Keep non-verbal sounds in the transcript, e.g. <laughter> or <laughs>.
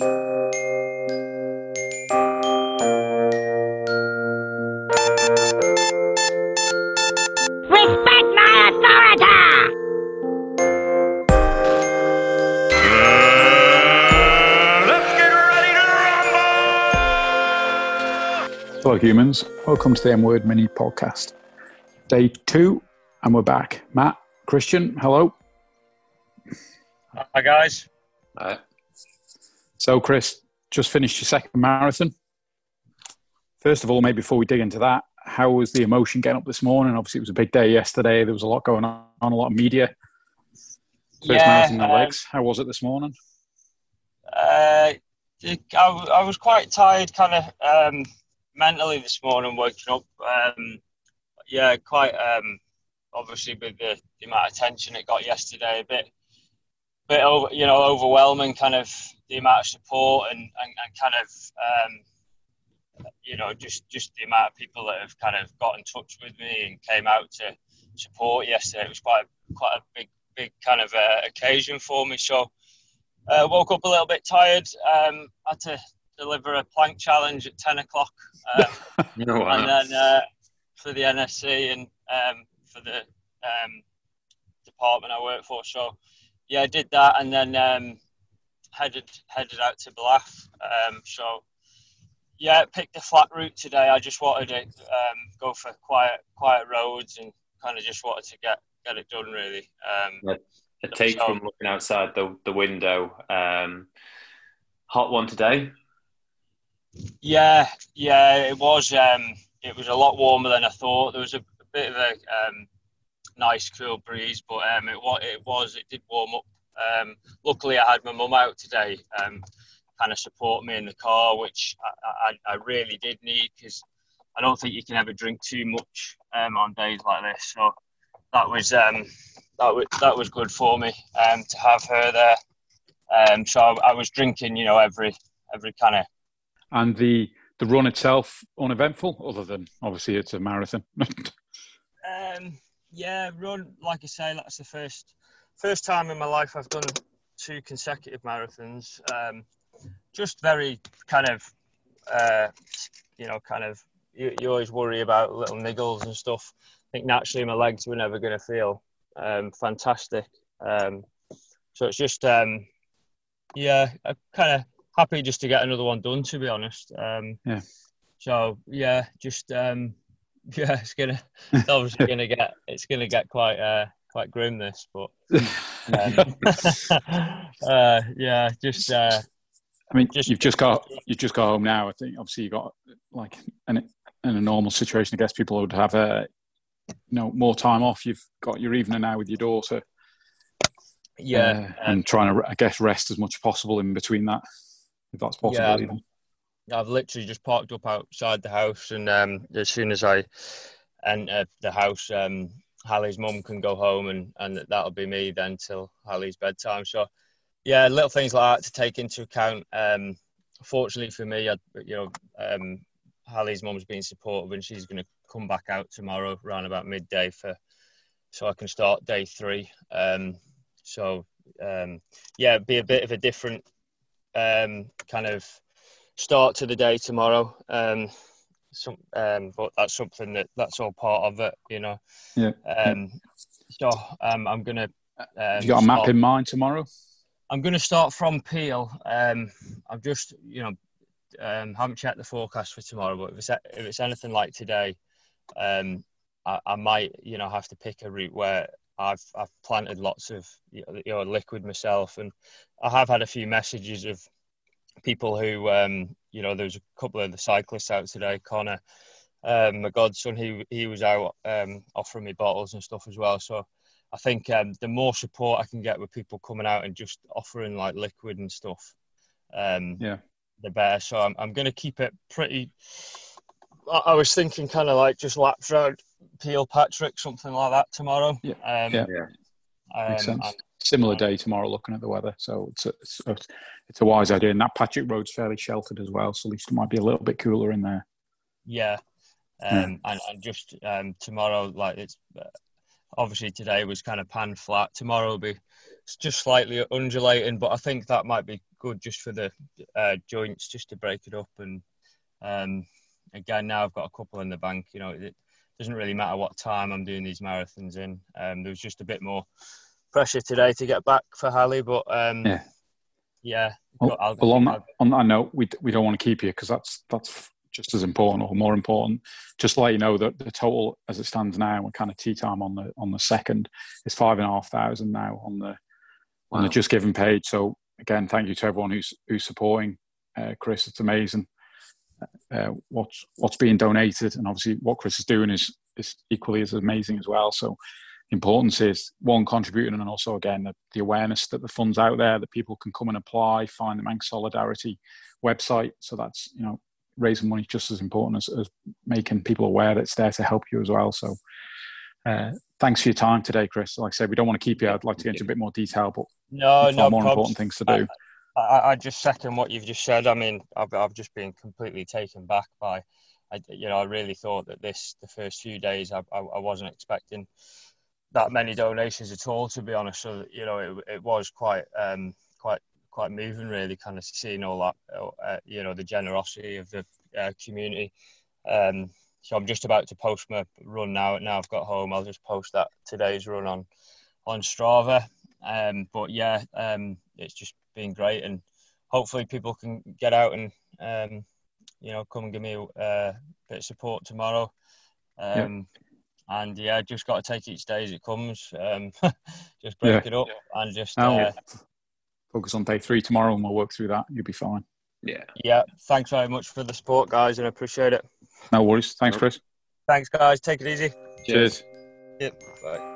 Respect my authority! To roll Hello, humans. Welcome to the M Word Mini Podcast. Day two, and we're back. Matt, Christian, hello. Hi guys. Right. So, Chris, just finished your second marathon. First of all, maybe before we dig into that, how was the emotion getting up this morning? Obviously, it was a big day yesterday. There was a lot going on, a lot of media. First Yeah, marathon in the um, legs. How was it this morning? Uh, I, I was quite tired, kind of um, mentally this morning, waking up. Um, yeah, quite um, obviously with the, the amount of tension it got yesterday, a bit, bit over, you know, overwhelming. Kind of the amount of support and, and, and kind of um, you know just just the amount of people that have kind of got in touch with me and came out to support yesterday. It was quite quite a big big kind of uh, occasion for me. So. Uh, woke up a little bit tired. Um, had to deliver a plank challenge at 10 o'clock. Um, <laughs> wow. and then uh, for the NSC and um, for the um, department I work for. So, yeah, I did that and then um, headed headed out to Bluff. Um, so, yeah, picked a flat route today. I just wanted to um, go for quiet quiet roads and kind of just wanted to get get it done really. Um, a take So- from looking outside the, the window. Um, hot one today. Yeah, yeah, it was. Um, it was a lot warmer than I thought. There was a, a bit of a um, nice, cool breeze, but um, it was. It was. It did warm up. Um, luckily, I had my mum out today, um, kind of support me in the car, which I, I, I really did need because I don't think you can ever drink too much um, on days like this. So that was um, that was that was good for me um, to have her there. Um, so I, I was drinking, you know, every every kind of And the the run itself uneventful, other than obviously it's a marathon. <laughs> Um, yeah, run. Like I say, that's the first first time in my life I've done two consecutive marathons. Um, just very kind of, uh, you know, kind of. You, you always worry about little niggles and stuff. I think naturally my legs were never going to feel um, fantastic. Um, so it's just, um, yeah, I'm kind of happy just to get another one done. To be honest. Um, Yeah. So yeah, just um, <laughs> yeah, it's gonna <laughs> it's obviously gonna get it's gonna get quite uh quite grim this, but um, <laughs> uh, yeah, just uh, I mean, Just- you've just got you've just got home now. I think obviously you got like in a, in a normal situation. I guess people would have a you know more time off. You've got your evening now with your daughter, yeah, uh, and trying to I guess rest as much as possible in between that, if that's possible. Yeah. even. I've literally just parked up outside the house, and um, as soon as I enter the house, um, Hallie's mum can go home, and, and that'll be me then till Hallie's bedtime. So, yeah, little things like that to take into account. Um, fortunately for me, I, you know, um, Hallie's mum's been supportive, and she's going to come back out tomorrow around about midday for, so I can start day three. Um, so, um, yeah, be a bit of a different um, kind of start to the day tomorrow. Um, some, um, but that's something that that's all part of it, you know. Yeah, Um, so um, I'm gonna. Um, Have you got a map start- in mind tomorrow? I'm gonna start from Peel. Um, I've just, you know, um, haven't checked the forecast for tomorrow, but if it's if it's anything like today, um, I, I might, you know, have to pick a route where I've I've planted lots of you know liquid myself, and I have had a few messages of people who, um, you know, there's a couple of the cyclists out today. Connor, um, my godson, he he was out um, offering me bottles and stuff as well. So I think um, the more support I can get with people coming out and just offering like liquid and stuff, um, Yeah. the better. So I'm I'm going to keep it pretty. I, I was thinking kind of like just laps around Peel Patrick, something like that tomorrow. Yeah. Um, Yeah. um, Makes sense. Similar day tomorrow, looking at the weather. So it's a, it's a, it's a wise idea. And that Patrick Road's fairly sheltered as well, so at least it might be a little bit cooler in there. Yeah. Yeah. Um, and, and just um, tomorrow, like it's uh, obviously today was kind of pan flat. Tomorrow will be just slightly undulating, but I think that might be good just for the uh, joints, just to break it up. And um, again, now I've got a couple in the bank. You know, it doesn't really matter what time I'm doing these marathons in. Um, there was just a bit more pressure today to get back for Hallie, but um, Yeah. yeah. Well, I'll- well, on I'll- that, on that note, we, we don't want to keep you because that's that's just as important or more important. Just to let you know that the total as it stands now, we're kind of tea time on the on the second is five and a half thousand now on the on the Just Giving page. So again, thank you to everyone who's who's supporting uh, Chris. It's amazing uh, what's what's being donated, and obviously what Chris is doing is is equally as amazing as well. So the importance is one contributing, and also again the, the awareness that the funds out there that people can come and apply, find the Manx Solidarity website. So that's you know raising money just as important as, as making people aware that it's there to help you as well. So. Uh, thanks for your time today, Chris. Like I said, we don't want to keep you. I'd like to get into a bit more detail, but no, no more probs. important things to do. I, I just second what you've just said. I mean, I've, I've just been completely taken back by, I, you know, I really thought that this, the first few days, I, I, I wasn't expecting that many donations at all, to be honest. So, you know, it, it was quite, um, quite, quite moving, really, kind of seeing all that, uh, you know, the generosity of the uh, community. Um, so I'm just about to post my run now. Now I've got home, I'll just post that today's run on, on Strava. Um, but yeah, um, it's just been great, and hopefully people can get out and um, you know come and give me a uh, bit of support tomorrow. Um, And yeah, just got to take each day as it comes. Um, <laughs> just break Yeah. it up and just uh, focus on day three tomorrow, and we'll work through that. You'll be fine. Yeah. yeah. Thanks very much for the support, guys, and I appreciate it. No worries. Thanks, Chris. Thanks, guys. Take it easy. Cheers. Yep. Bye.